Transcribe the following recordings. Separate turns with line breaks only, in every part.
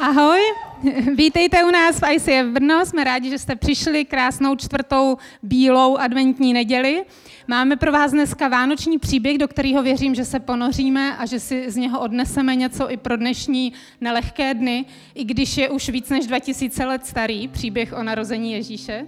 Ahoj, vítejte u nás v ICF Brno, jsme rádi, že jste přišli krásnou čtvrtou bílou adventní neděli. Máme pro vás dneska vánoční příběh, do kterého věřím, že se ponoříme a že si z něho odneseme něco i pro dnešní nelehké dny, i když je už víc než 2000 let starý příběh o narození Ježíše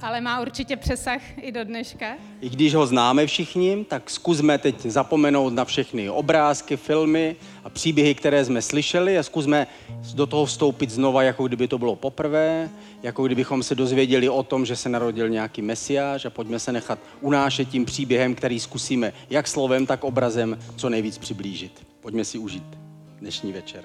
ale má určitě přesah i do dneška.
I když ho známe všichni, tak zkusme teď zapomenout na všechny obrázky, filmy a příběhy, které jsme slyšeli a zkusme do toho vstoupit znova, jako kdyby to bylo poprvé, jako kdybychom se dozvěděli o tom, že se narodil nějaký mesiáš a pojďme se nechat unášet tím příběhem, který zkusíme jak slovem, tak obrazem co nejvíc přiblížit. Pojďme si užít dnešní večer.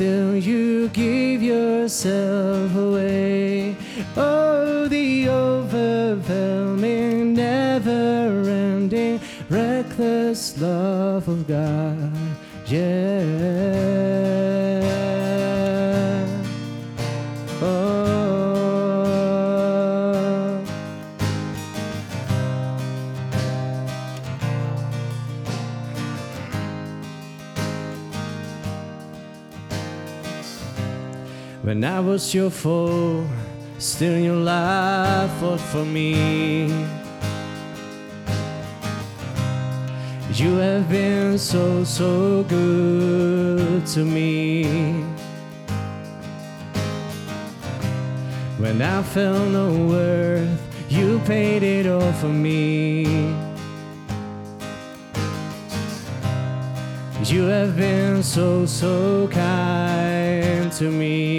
Still, you give yourself away. Oh, the overwhelming, never ending, reckless love of God. Yeah. When I was your foe, still your love fought for me. You have been so, so good to me. When I felt no worth, you paid it all for me. You have been so, so kind to me.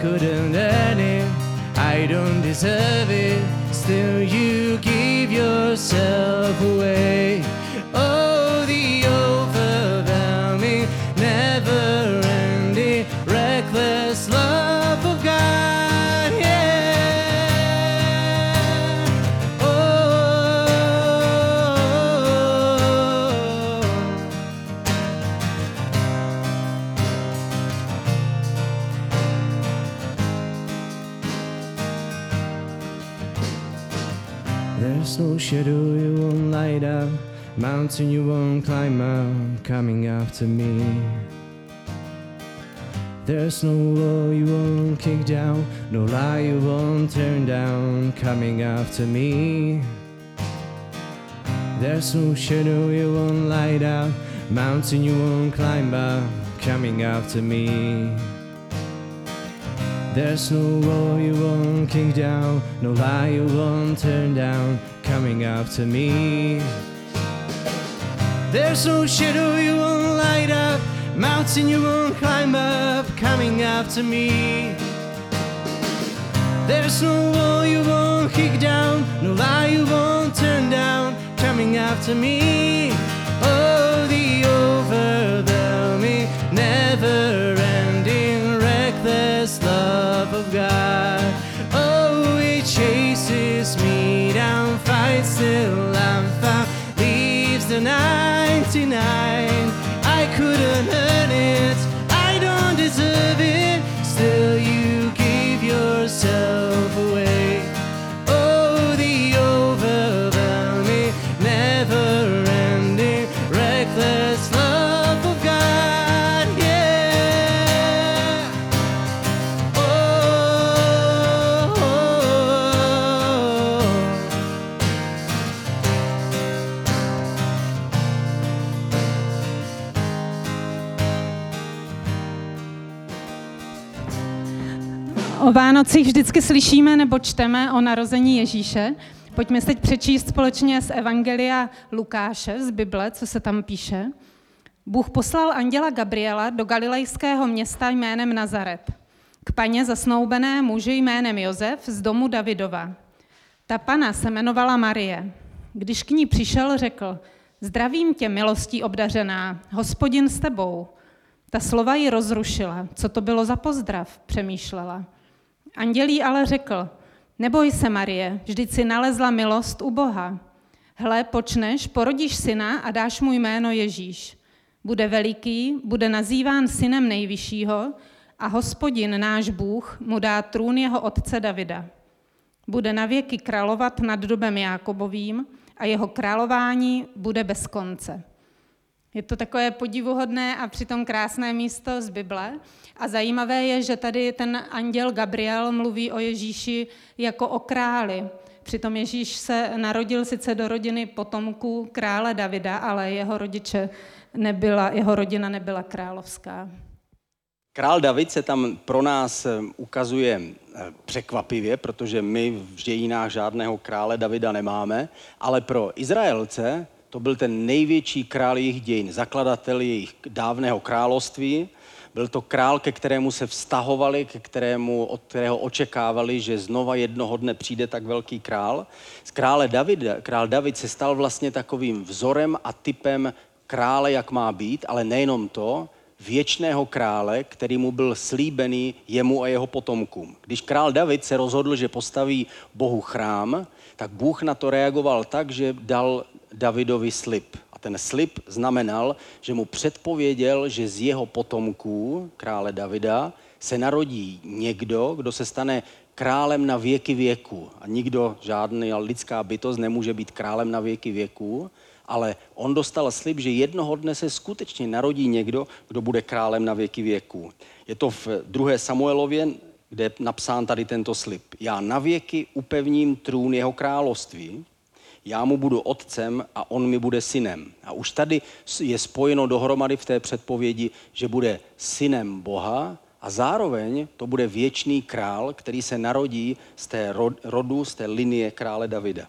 Couldn't earn it, I don't deserve it. Still, you give yourself away. Oh, the overwhelming, never ending, reckless love no shadow you won't light up, mountain you won't climb up, coming after me. There's no wall you won't kick down, no lie you won't turn down, coming after me. There's no shadow you won't light up, mountain you won't climb up, coming after me. There's no wall you won't kick down, no lie you won't turn down, coming after me. There's no shadow you won't light up, mountain you won't climb up, coming after me. There's no wall you won't kick down, no lie you won't turn down, coming after me. Oh, the overwhelming, never till I'm found, leaves the 99.
Vánocích vždycky slyšíme nebo čteme o narození Ježíše. Pojďme si teď přečíst společně z Evangelia Lukáše, z Bible, co se tam píše. Bůh poslal anděla Gabriela do galilejského města jménem Nazaret, k paně zasnoubené muži jménem Josef z domu Davidova. Ta pana se jmenovala Marie. Když k ní přišel, řekl, zdravím tě, milostí obdařená, hospodin s tebou. Ta slova ji rozrušila. Co to bylo za pozdrav, přemýšlela. Andělí ale řekl, neboj se, Marie, vždyť si nalezla milost u Boha. Hle, počneš, porodíš syna a dáš mu jméno Ježíš. Bude veliký, bude nazýván synem nejvyššího a hospodin, náš Bůh, mu dá trůn jeho otce Davida. Bude navěky královat nad dobem Jákobovým a jeho králování bude bez konce. Je to takové podivuhodné a přitom krásné místo z Bible. A zajímavé je, že tady ten anděl Gabriel mluví o Ježíši jako o králi. Přitom Ježíš se narodil sice do rodiny potomků krále Davida, ale jeho rodiče nebyla, jeho rodina nebyla královská.
Král David se tam pro nás eh, ukazuje eh, překvapivě, protože my v dějinách žádného krále Davida nemáme, ale pro Izraelce to byl ten největší král jejich dějin, zakladatel jejich dávného království. Byl to král, ke kterému se vztahovali, ke kterému, od kterého očekávali, že znova jednoho dne přijde tak velký král. Z krále David, král David se stal vlastně takovým vzorem a typem krále, jak má být, ale nejenom to, věčného krále, který mu byl slíbený jemu a jeho potomkům. Když král David se rozhodl, že postaví Bohu chrám, tak Bůh na to reagoval tak, že dal Davidovi slib. A ten slib znamenal, že mu předpověděl, že z jeho potomků, krále Davida, se narodí někdo, kdo se stane králem na věky věku. A nikdo, žádný lidská bytost nemůže být králem na věky věku, ale on dostal slib, že jednoho dne se skutečně narodí někdo, kdo bude králem na věky věků. Je to v druhé Samuelově, kde je napsán tady tento slib. Já na věky upevním trůn jeho království, já mu budu otcem a on mi bude synem. A už tady je spojeno dohromady v té předpovědi, že bude synem Boha a zároveň to bude věčný král, který se narodí z té rodu, z té linie krále Davida.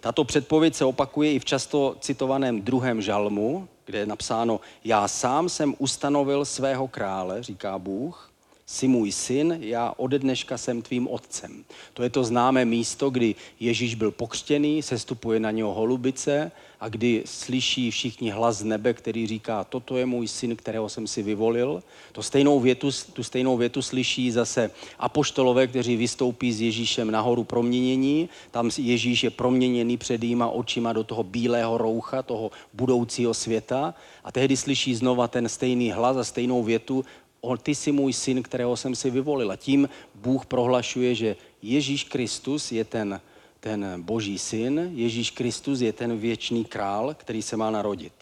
Tato předpověď se opakuje i v často citovaném druhém žalmu, kde je napsáno, já sám jsem ustanovil svého krále, říká Bůh, jsi můj syn, já ode dneška jsem tvým otcem. To je to známé místo, kdy Ježíš byl pokřtěný, sestupuje na něho holubice a kdy slyší všichni hlas z nebe, který říká, toto je můj syn, kterého jsem si vyvolil. To stejnou větu, tu stejnou větu slyší zase apoštolové, kteří vystoupí s Ježíšem nahoru proměnění. Tam Ježíš je proměněný před jíma očima do toho bílého roucha, toho budoucího světa. A tehdy slyší znova ten stejný hlas a stejnou větu, o, ty jsi můj syn, kterého jsem si vyvolil. A tím Bůh prohlašuje, že Ježíš Kristus je ten, ten boží syn, Ježíš Kristus je ten věčný král, který se má narodit.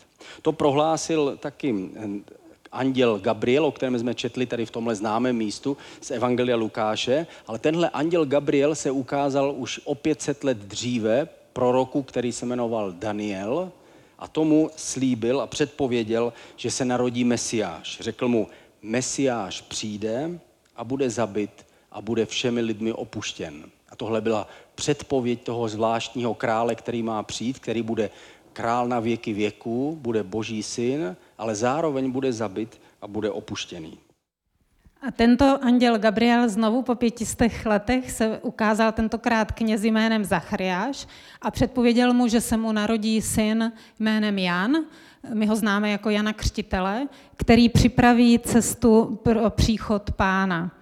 To prohlásil taky eh, anděl Gabriel, o kterém jsme četli tady v tomhle známém místu z Evangelia Lukáše, ale tenhle anděl Gabriel se ukázal už o 500 let dříve proroku, který se jmenoval Daniel a tomu slíbil a předpověděl, že se narodí Mesiáš. Řekl mu, Mesiáš přijde a bude zabit a bude všemi lidmi opuštěn. A tohle byla předpověď toho zvláštního krále, který má přijít, který bude král na věky věků, bude boží syn, ale zároveň bude zabit a bude opuštěný.
A tento anděl Gabriel znovu po pětistech letech se ukázal tentokrát knězi jménem Zachariáš a předpověděl mu, že se mu narodí syn jménem Jan, my ho známe jako Jana Křtitele, který připraví cestu pro příchod pána.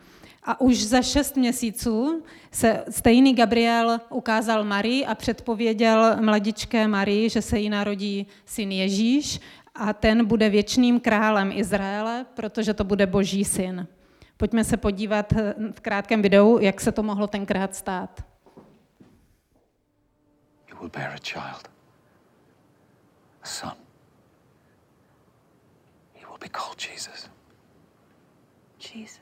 A už za šest měsíců se stejný Gabriel ukázal Marii a předpověděl mladičké Marii, že se jí narodí syn Ježíš a ten bude věčným králem Izraele, protože to bude boží syn. Pojďme se podívat v krátkém videu, jak se to mohlo tenkrát stát. You will bear a child, a son. Be called Jesus. Jesus.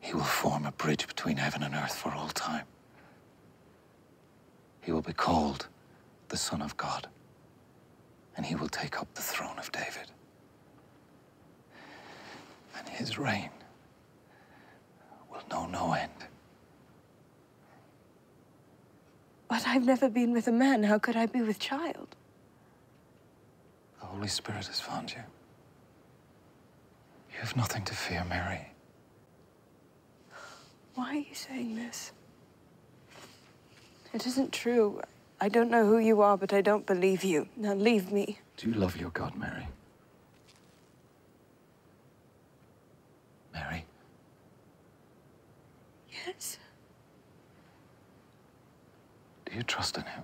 He will form a bridge between heaven and earth for all time. He will be called the Son of God, and he will take up the throne of David. And his reign will know no end.
But I've never been with a man. How could I be with child?
The Holy Spirit has found you. You have nothing to fear, Mary.
Why are you saying this? It isn't true. I don't know who you are, but I don't believe you. Now leave me.
Do you love your God, Mary? Mary,
Yes.
do you trust in Him?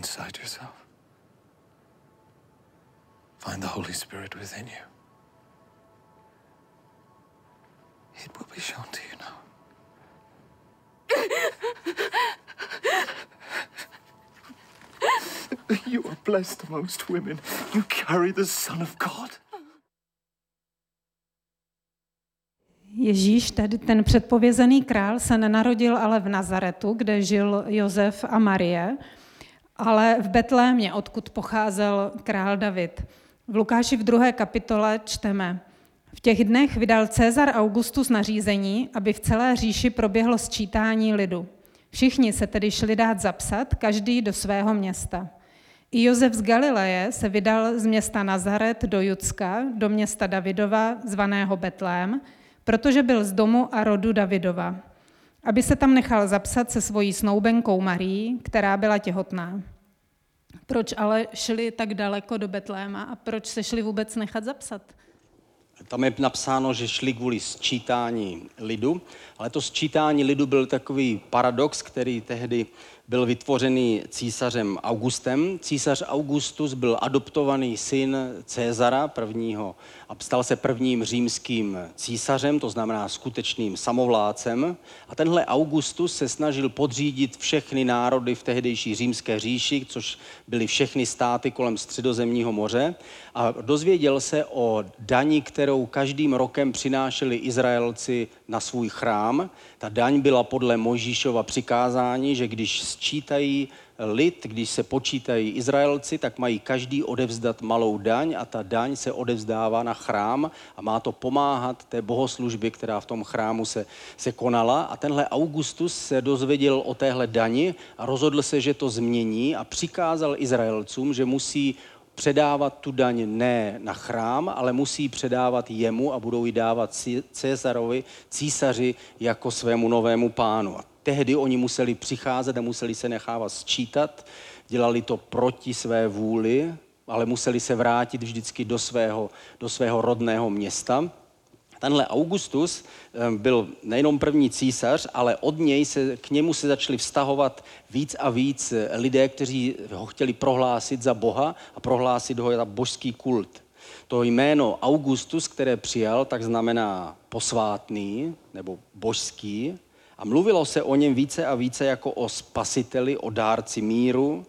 Inside yourself. Find the Holy Spirit within you. It will be shown to you now. you are blessed amongst women. You carry the Son of God.
Ježíš, tedy ten předpovězený král, se nenarodil ale v Nazaretu, kde žil Josef a Marie, ale v Betlémě, odkud pocházel král David. V Lukáši v druhé kapitole čteme, v těch dnech vydal Cezar Augustus nařízení, aby v celé říši proběhlo sčítání lidu. Všichni se tedy šli dát zapsat, každý do svého města. I Josef z Galileje se vydal z města Nazaret do Judska, do města Davidova, zvaného Betlém, protože byl z domu a rodu Davidova, aby se tam nechal zapsat se svojí snoubenkou Marí, která byla těhotná. Proč ale šli tak daleko do Betléma a proč se šli vůbec nechat zapsat?
Tam je napsáno, že šli kvůli sčítání lidu, ale to sčítání lidu byl takový paradox, který tehdy byl vytvořený císařem Augustem. Císař Augustus byl adoptovaný syn Cezara prvního a stal se prvním římským císařem, to znamená skutečným samovládcem. A tenhle Augustus se snažil podřídit všechny národy v tehdejší římské říši, což byly všechny státy kolem středozemního moře. A dozvěděl se o dani, kterou každým rokem přinášeli Izraelci na svůj chrám. Ta daň byla podle Mojžíšova přikázání, že když sčítají lid, když se počítají Izraelci, tak mají každý odevzdat malou daň a ta daň se odevzdává na chrám a má to pomáhat té bohoslužbě, která v tom chrámu se, se konala. A tenhle Augustus se dozvěděl o téhle dani a rozhodl se, že to změní a přikázal Izraelcům, že musí předávat tu daň ne na chrám, ale musí předávat jemu a budou ji dávat Cezarovi, císaři, jako svému novému pánu. A tehdy oni museli přicházet a museli se nechávat sčítat, dělali to proti své vůli, ale museli se vrátit vždycky do svého, do svého rodného města. Tenhle Augustus eh, byl nejenom první císař, ale od něj se, k němu se začali vztahovat víc a víc lidé, kteří ho chtěli prohlásit za Boha a prohlásit ho za božský kult. To jméno Augustus, které přijal, tak znamená posvátný nebo božský a mluvilo se o něm více a více jako o spasiteli, o dárci míru,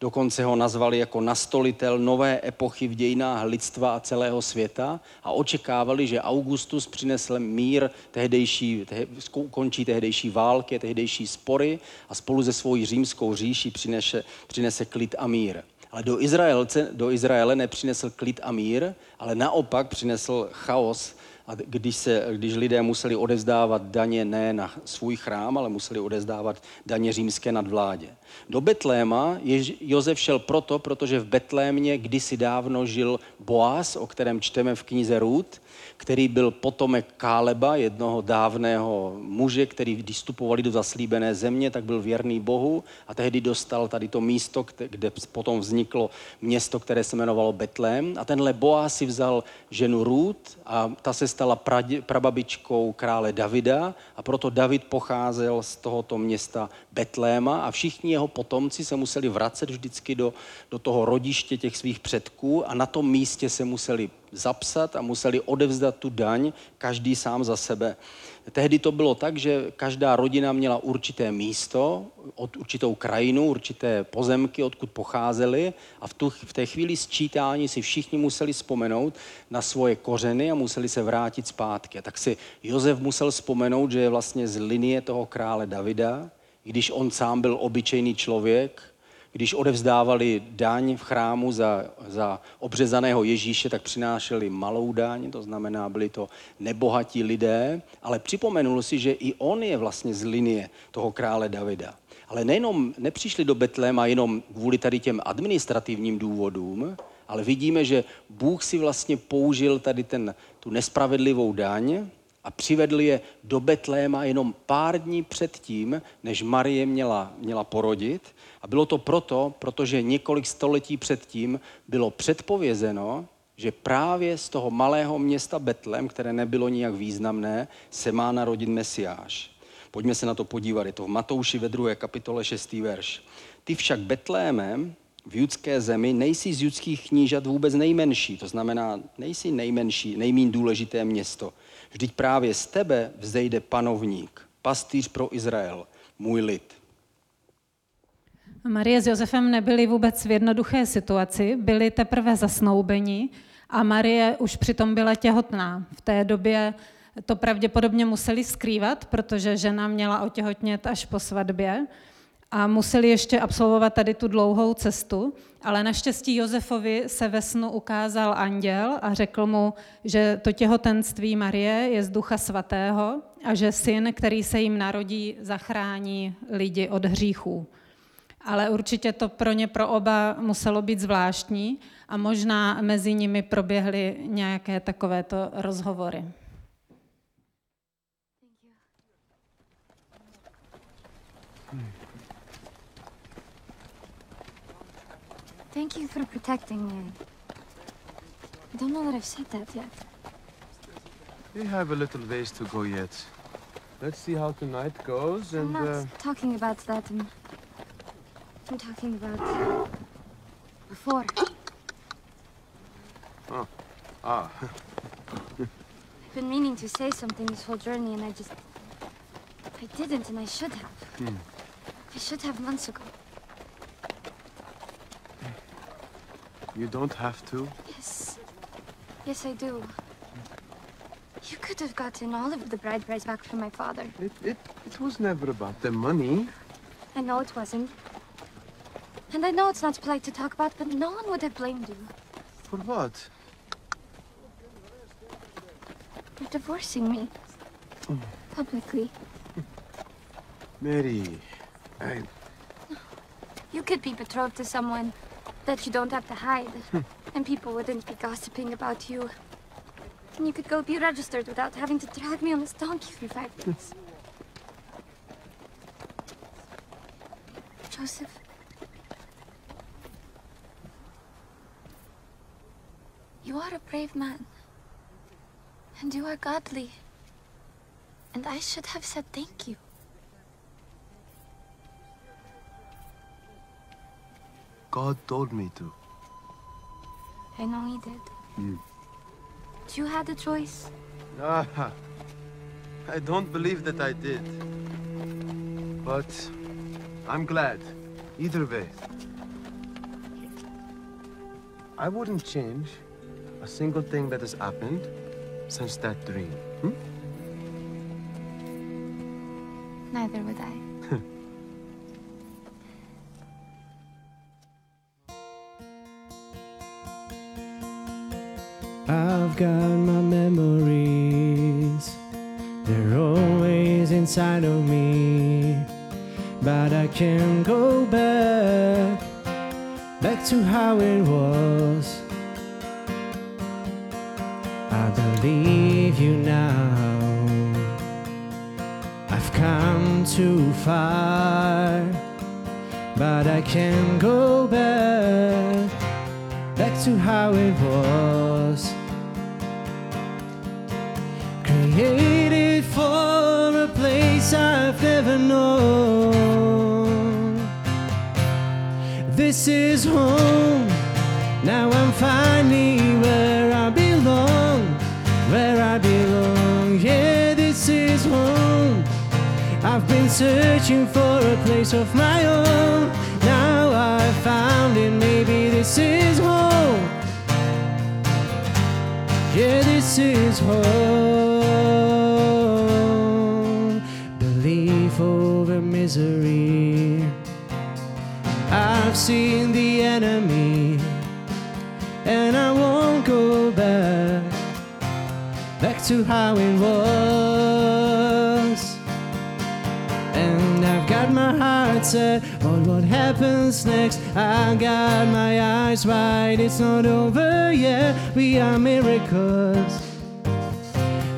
Dokonce ho nazvali jako nastolitel nové epochy v dějinách lidstva a celého světa a očekávali, že Augustus přinesl mír tehdejší, te, končí tehdejší války, tehdejší spory a spolu se svojí římskou říší přinese, přinese klid a mír. Ale do, Izraelce, do Izraele nepřinesl klid a mír, ale naopak přinesl chaos a když, se, když lidé museli odezdávat daně ne na svůj chrám, ale museli odezdávat daně římské nadvládě. Do Betléma Jozef šel proto, protože v Betlémě kdysi dávno žil Boaz, o kterém čteme v knize Růd, který byl potomek Káleba, jednoho dávného muže, který když vstupovali do zaslíbené země, tak byl věrný Bohu a tehdy dostal tady to místo, kde potom vzniklo město, které se jmenovalo Betlém. A tenhle Boaz si vzal ženu Růd a ta se stala prababičkou krále Davida a proto David pocházel z tohoto města Betléma a všichni jeho potomci se museli vracet vždycky do, do toho rodiště těch svých předků a na tom místě se museli zapsat a museli odevzdat tu daň, každý sám za sebe. Tehdy to bylo tak, že každá rodina měla určité místo, od určitou krajinu, určité pozemky, odkud pocházeli a v, tu, v té chvíli sčítání si všichni museli vzpomenout na svoje kořeny a museli se vrátit zpátky. A tak si Josef musel vzpomenout, že je vlastně z linie toho krále Davida, když on sám byl obyčejný člověk, když odevzdávali daň v chrámu za, za obřezaného Ježíše, tak přinášeli malou daň, to znamená, byli to nebohatí lidé, ale připomenul si, že i on je vlastně z linie toho krále Davida. Ale nejenom nepřišli do Betléma jenom kvůli tady těm administrativním důvodům, ale vidíme, že Bůh si vlastně použil tady ten, tu nespravedlivou daň a přivedl je do Betléma jenom pár dní předtím, než Marie měla, měla porodit. A bylo to proto, protože několik století předtím bylo předpovězeno, že právě z toho malého města Betlém, které nebylo nijak významné, se má narodit Mesiáš. Pojďme se na to podívat, je to v Matouši ve druhé kapitole 6. verš. Ty však Betlémem v judské zemi nejsi z judských knížat vůbec nejmenší, to znamená nejsi nejmenší, nejmín důležité město. Vždyť právě z tebe vzejde panovník, pastýř pro Izrael, můj lid.
Marie s Josefem nebyli vůbec v jednoduché situaci, byli teprve zasnoubeni a Marie už přitom byla těhotná. V té době to pravděpodobně museli skrývat, protože žena měla otěhotnět až po svatbě a museli ještě absolvovat tady tu dlouhou cestu, ale naštěstí Josefovi se ve snu ukázal anděl a řekl mu, že to těhotenství Marie je z ducha svatého a že syn, který se jim narodí, zachrání lidi od hříchů. Ale určitě to pro ně pro oba muselo být zvláštní a možná mezi nimi proběhly nějaké takovéto rozhovory.
Thank you for protecting me. I don't know that I've said that yet.
We have a little ways to go yet. Let's see how tonight goes
I'm
and
not
uh,
talking about that. I'm, I'm talking about before. Oh.
Ah,
I've been meaning to say something this whole journey, and I just I didn't, and I should have. I should have months ago.
You don't have to.
Yes, yes, I do. You could have gotten all of the bride price back from my father.
It, it, it was never about the money.
I know it wasn't. And I know it's not polite to talk about, but no one would have blamed you.
For what?
You're divorcing me. Publicly.
Mary, I,
You could be betrothed to someone that you don't have to hide, and people wouldn't be gossiping about you. And you could go be registered without having to drag me on this donkey for five days. Joseph. You are a brave man. And you are godly. And I should have said thank you.
God told me to.
I know he did. But you had a choice.
Ah, I don't believe that I did. But I'm glad. Either way. I wouldn't change a single thing that has happened since that dream. Hmm?
Neither would I.
But I can't go back, back to how it was. I believe you now. I've come too far, but I can't go back back to how it was. Created for a place I've never known. this is home. Now I'm finally where I belong, where I belong. Yeah, this is home. I've been searching for a place of my own. Now I found it, maybe this is home. Yeah, this is home. Belief over misery. I've seen the enemy, and I won't go back, back to how it was. And I've got my heart set on what happens next. I got my eyes wide, it's not over yet. We are miracles,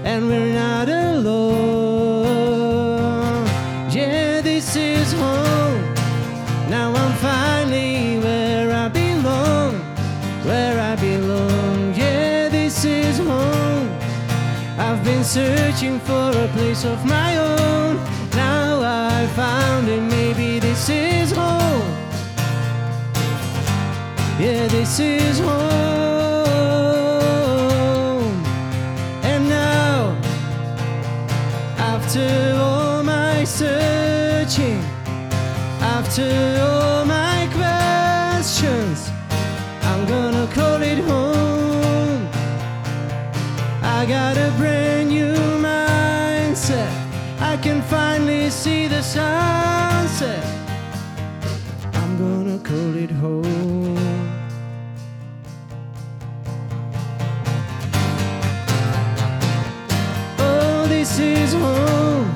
and we're not alone. Searching for a place of my own. Now I found it, maybe this is home. Yeah, this is home. And now, after all my searching, after all my questions, I'm gonna call it home. I got sunset. I'm gonna call it home. Oh, this is home.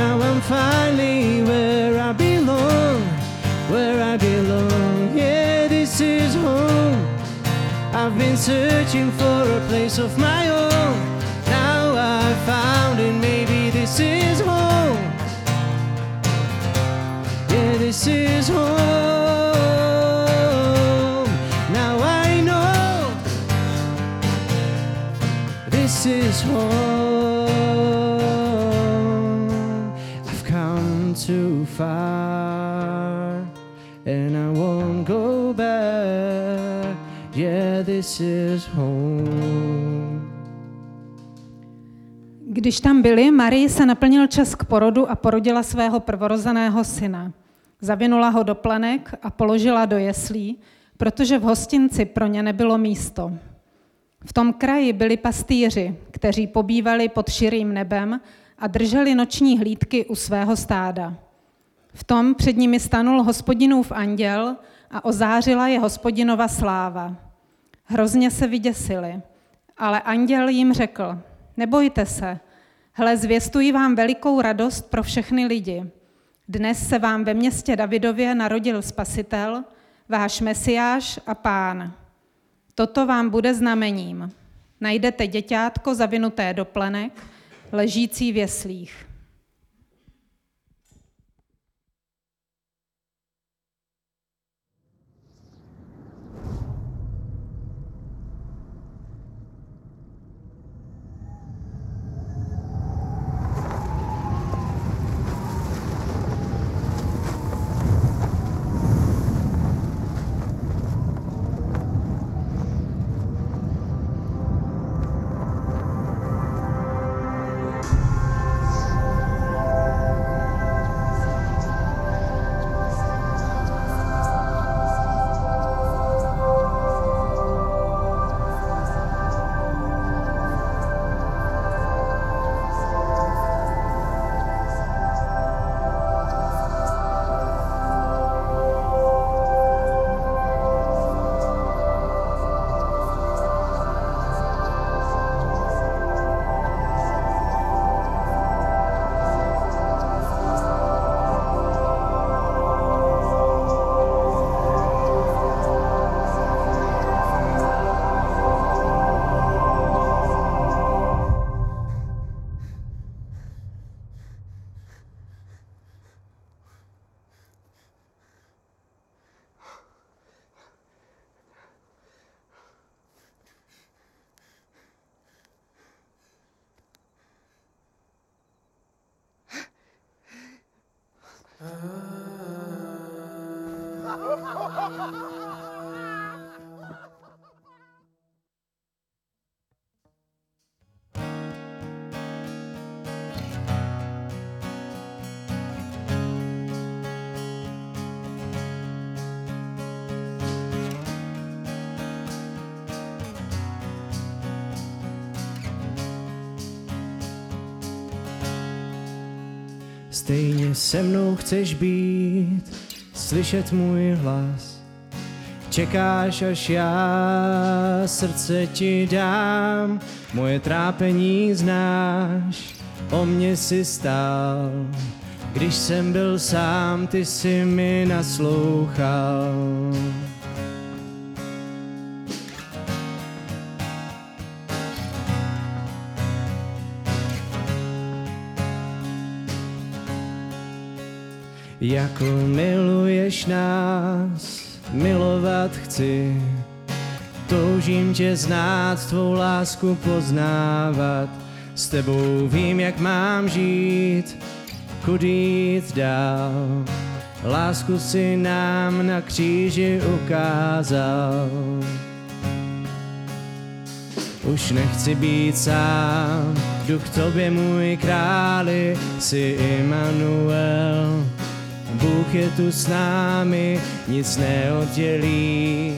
Now I'm finally where I belong, where I belong. Yeah, this is home. I've been searching for a place of my own. Now I've found it, is home. Now I know this is home. I've come too far and I won't go back. Yeah, this is home.
Když tam byli, Marii se naplnil čas k porodu a porodila svého prvorozeného syna. Zavinula ho do plenek a položila do jeslí, protože v hostinci pro ně nebylo místo. V tom kraji byli pastýři, kteří pobývali pod širým nebem a drželi noční hlídky u svého stáda. V tom před nimi stanul hospodinův anděl a ozářila je hospodinova sláva. Hrozně se vyděsili, ale anděl jim řekl, nebojte se, hle, zvěstuji vám velikou radost pro všechny lidi. Dnes se vám ve městě Davidově narodil spasitel, váš mesiáš a pán. Toto vám bude znamením. Najdete děťátko zavinuté do plenek, ležící v jeslích.
Se mnou chceš být, slyšet můj hlas. Čekáš, až já srdce ti dám, moje trápení znáš, o mě si stál. Když jsem byl sám, ty si mi naslouchal. Jako miluješ nás, milovat chci. Toužím tě znát, tvou lásku poznávat. S tebou vím, jak mám žít, kudy jít dál. Lásku si nám na kříži ukázal. Už nechci být sám, jdu k tobě můj králi, jsi Immanuel. Bůh je tu s námi, nic neoddělí.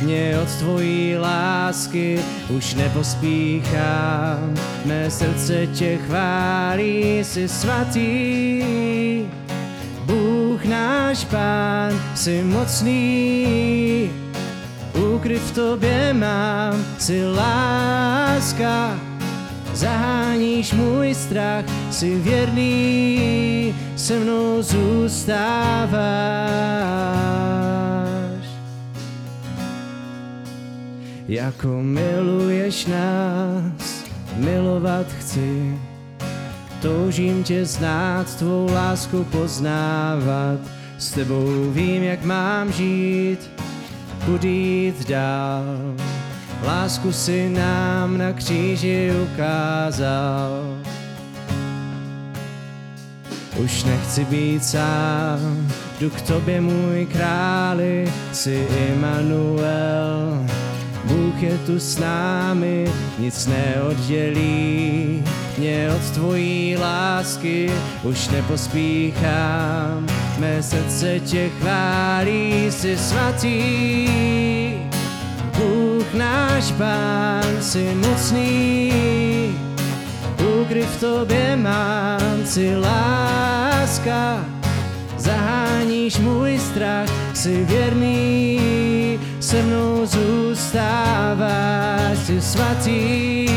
Mě od tvojí lásky, už nepospíchám, mé srdce tě chválí, jsi svatý. Bůh náš pán, jsi mocný, ukryt v tobě mám, jsi láska, zaháníš můj strach, jsi věrný, se mnou zůstáváš. Jako miluješ nás, milovat chci, toužím tě znát, tvou lásku poznávat, s tebou vím, jak mám žít, kudy jít dál. Lásku si nám na kříži ukázal. Už nechci být sám, jdu k tobě můj králi, jsi Immanuel. Bůh je tu s námi, nic neoddělí mě od tvojí lásky, už nepospíchám, mé srdce tě chválí, jsi svatý. Bůh náš pán, jsi mocný, ukryt v tobě mám, jsi láska, zaháníš můj strach, jsi věrný, se mnou zůstáváš, jsi svatý.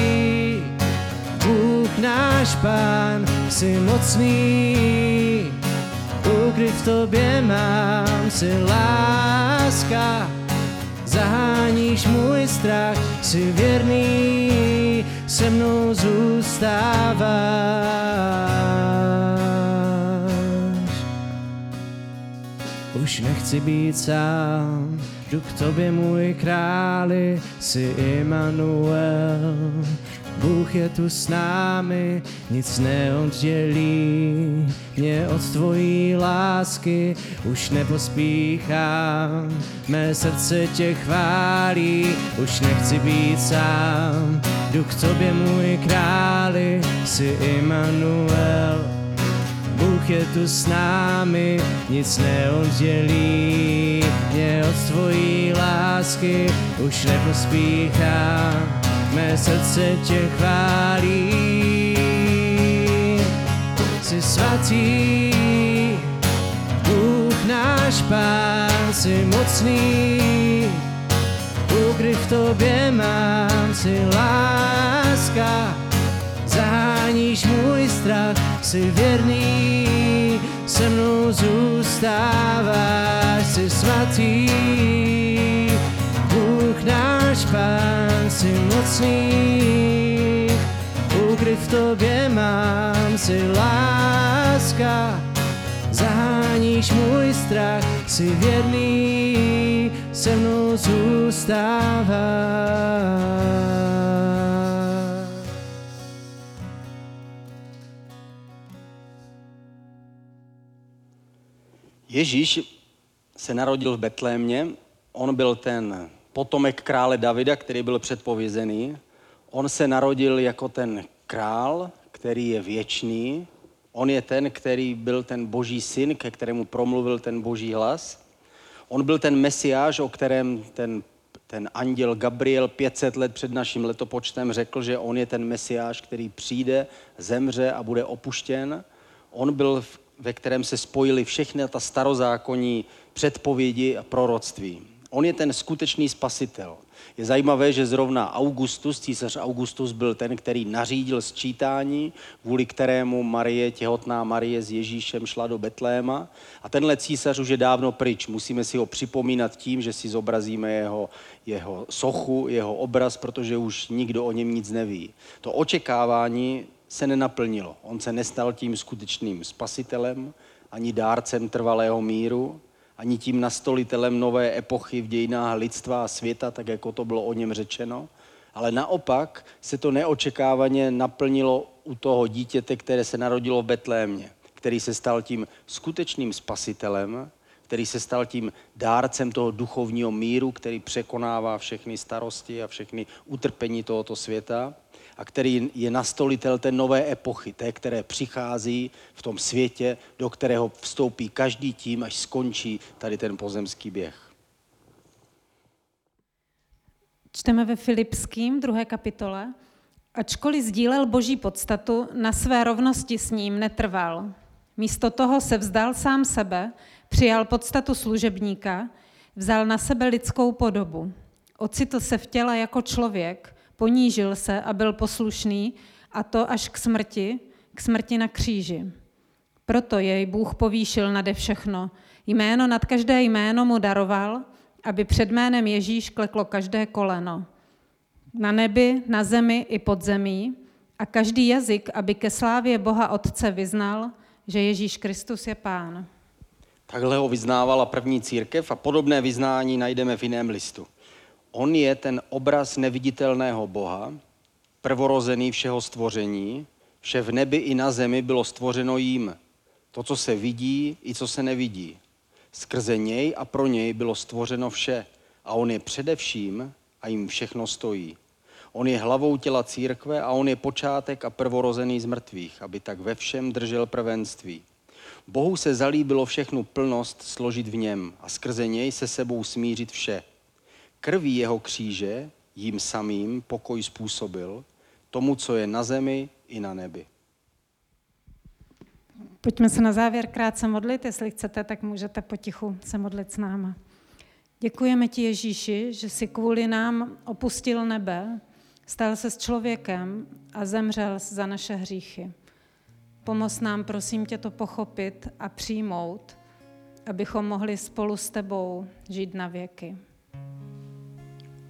Bůh náš pán, jsi mocný, ukryt v tobě mám, jsi láska, zaháníš můj strach, jsi věrný, se mnou zůstáváš. Už nechci být sám, jdu k tobě můj králi, jsi Immanuel. Bůh je tu s námi, nic neoddělí. Mě od tvojí lásky, už nepospíchám, mé srdce tě chválí, už nechci být sám, jdu k tobě můj králi, jsi Immanuel. Bůh je tu s námi, nic neoddělí. Mě od tvojí lásky, už nepospíchám, mé srdce tě chválí. Jsi svatý, Bůh náš pán, jsi mocný, ukryt v tobě mám, jsi láska, zaháníš můj strach, jsi věrný, se mnou zůstáváš, jsi svatý. Bůh náš pán, jsi mocný, ukryt v tobě mám, jsi láska, zaháníš můj strach, jsi věrný, se mnou zůstáváš.
Ježíš se narodil v Betlémě, on byl ten potomek krále Davida, který byl předpovězený. On se narodil jako ten král, který je věčný. On je ten, který byl ten boží syn, ke kterému promluvil ten boží hlas. On byl ten mesiáš, o kterém ten, ten anděl Gabriel 500 let před naším letopočtem řekl, že on je ten mesiáš, který přijde, zemře a bude opuštěn. On byl ve kterém se spojily všechny ta starozákonní předpovědi a proroctví. On je ten skutečný spasitel. Je zajímavé, že zrovna Augustus, císař Augustus, byl ten, který nařídil sčítání, kvůli kterému Marie, těhotná Marie s Ježíšem šla do Betléma. A tenhle císař už je dávno pryč. Musíme si ho připomínat tím, že si zobrazíme jeho, jeho sochu, jeho obraz, protože už nikdo o něm nic neví. To očekávání se nenaplnilo. On se nestal tím skutečným spasitelem, ani dárcem trvalého míru, ani tím nastolitelem nové epochy v dějinách lidstva a světa, tak jako to bylo o něm řečeno. Ale naopak se to neočekávaně naplnilo u toho dítěte, které se narodilo v Betlémě, který se stal tím skutečným spasitelem, který se stal tím dárcem toho duchovního míru, který překonává všechny starosti a všechny utrpení tohoto světa a který je nastolitel té nové epochy, té, které přichází v tom světě, do kterého vstoupí každý tím, až skončí tady ten pozemský běh.
Čteme ve Filipským, druhé kapitole. Ačkoliv sdílel boží podstatu, na své rovnosti s ním netrval. Místo toho se vzdal sám sebe, přijal podstatu služebníka, vzal na sebe lidskou podobu. Ocitl se v těle jako člověk, ponížil se a byl poslušný, a to až k smrti, k smrti na kříži. Proto jej Bůh povýšil nade všechno. Jméno nad každé jméno mu daroval, aby před jménem Ježíš kleklo každé koleno. Na nebi, na zemi i pod zemí a každý jazyk, aby ke slávě Boha Otce vyznal, že Ježíš Kristus je Pán.
Takhle ho vyznávala první církev a podobné vyznání najdeme v jiném listu. On je ten obraz neviditelného Boha, prvorozený všeho stvoření, vše v nebi i na zemi bylo stvořeno jím. To, co se vidí, i co se nevidí. Skrze něj a pro něj bylo stvořeno vše a on je především a jim všechno stojí. On je hlavou těla církve a on je počátek a prvorozený z mrtvých, aby tak ve všem držel prvenství. Bohu se zalíbilo všechnu plnost složit v něm a skrze něj se sebou smířit vše. Krví jeho kříže jim samým pokoj způsobil, tomu, co je na zemi i na nebi.
Pojďme se na závěr krátce modlit, jestli chcete, tak můžete potichu se modlit s náma. Děkujeme ti, Ježíši, že jsi kvůli nám opustil nebe, stal se s člověkem a zemřel za naše hříchy. Pomoz nám, prosím tě, to pochopit a přijmout, abychom mohli spolu s tebou žít na věky.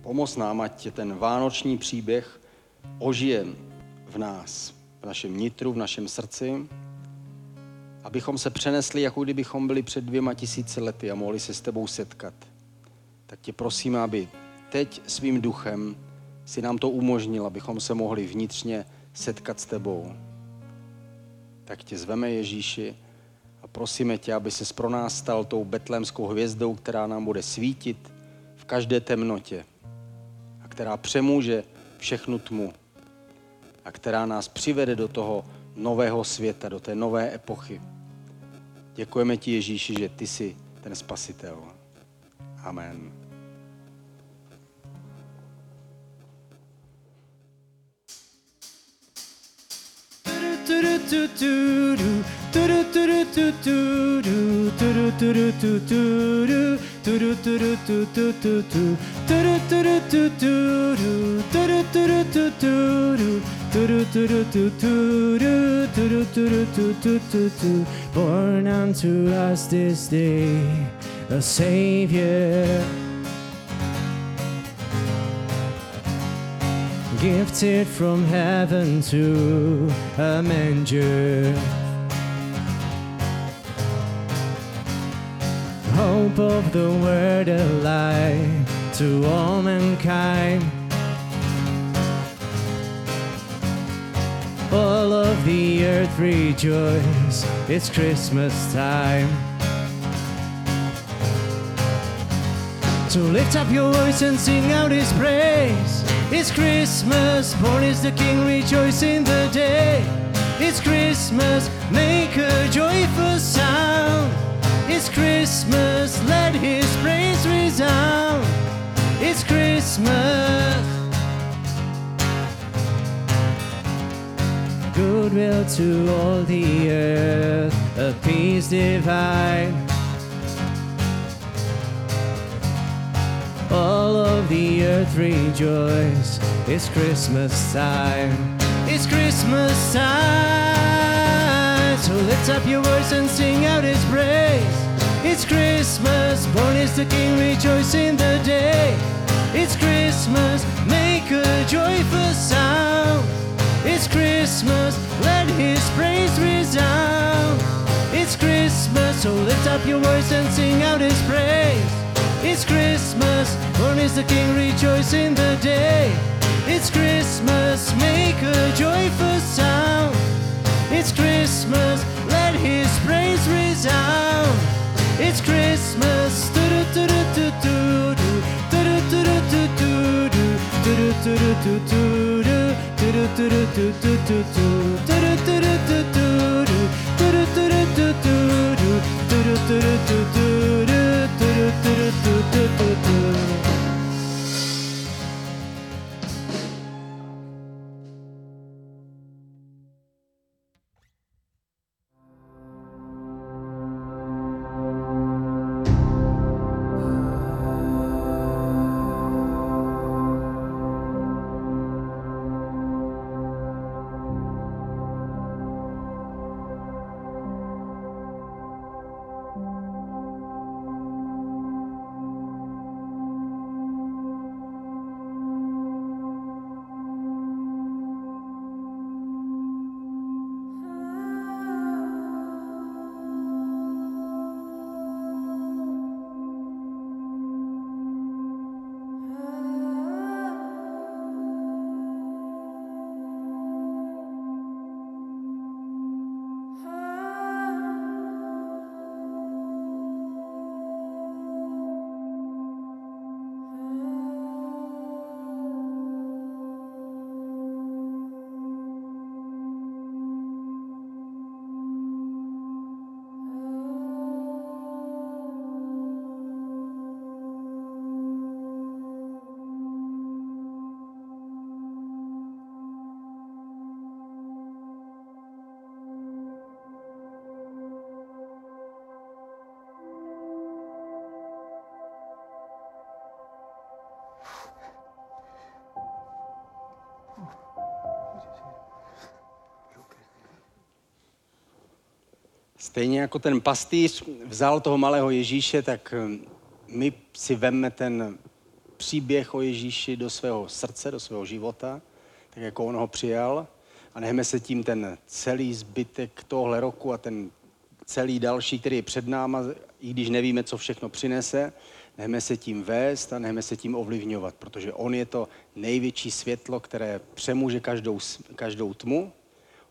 Pomoz nám, ať ten vánoční příběh ožije v nás, v našem nitru, v našem srdci, abychom se přenesli, jako kdybychom byli před dvěma tisíci lety a mohli se s tebou setkat. Tak tě prosím, aby teď svým duchem si nám to umožnil, abychom se mohli vnitřně setkat s tebou. Tak tě zveme Ježíši a prosíme tě, aby se pro nás stal tou betlémskou hvězdou, která nám bude svítit v každé temnotě která přemůže všechnu tmu a která nás přivede do toho nového světa, do té nové epochy. Děkujeme ti, Ježíši, že ty jsi ten spasitel. Amen.
トゥルトゥトゥルトゥルトゥルトゥトゥルトゥルトゥルトゥトゥルトゥルトゥルトゥトゥトゥトゥトゥルトゥルトゥトゥルトゥルトゥルトゥトゥルトゥルトゥルトゥトゥルトゥルトゥルトゥトゥトゥトゥ Born unto us this day a savior gifted from heaven to a manger. Hope of the world alive to all mankind. All of the earth rejoice, it's Christmas time. So lift up your voice and sing out his praise. It's Christmas, born is the King, rejoice in the day. It's Christmas, make a joyful sound. It's Christmas, let his praise resound. It's Christmas. Goodwill to all the earth, a peace divine. The earth rejoice. It's Christmas time. It's Christmas time. So lift up your voice and sing out his praise. It's Christmas, born is the King, rejoice in the day. It's Christmas, make a joyful sound. It's Christmas, let his praise resound. It's Christmas, so lift up your voice and sing out his praise. It's Christmas, born is the King, rejoice in the day. It's Christmas, make a joyful sound. It's Christmas, let His praise resound. It's Christmas, do do do do do do do do do do do do do do do do do do do do do do.
Stejně jako ten pastýř vzal toho malého Ježíše, tak hm, my si veme ten příběh o Ježíši do svého srdce, do svého života, tak jako on ho přijal. A nechme se tím ten celý zbytek tohle roku a ten celý další, který je před náma, i když nevíme, co všechno přinese, nechme se tím vést a nechme se tím ovlivňovat, protože on je to největší světlo, které přemůže každou, každou tmu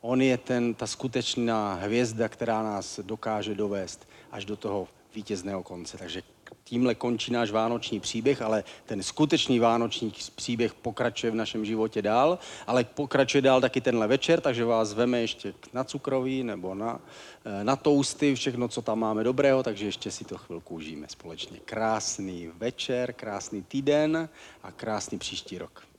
On je ten, ta skutečná hvězda, která nás dokáže dovést až do toho vítězného konce. Takže tímhle končí náš vánoční příběh, ale ten skutečný vánoční příběh pokračuje v našem životě dál, ale pokračuje dál taky tenhle večer, takže vás veme ještě na cukroví nebo na, eh, na tousty, všechno, co tam máme dobrého, takže ještě si to chvilku užijeme společně. Krásný večer, krásný týden a krásný příští rok.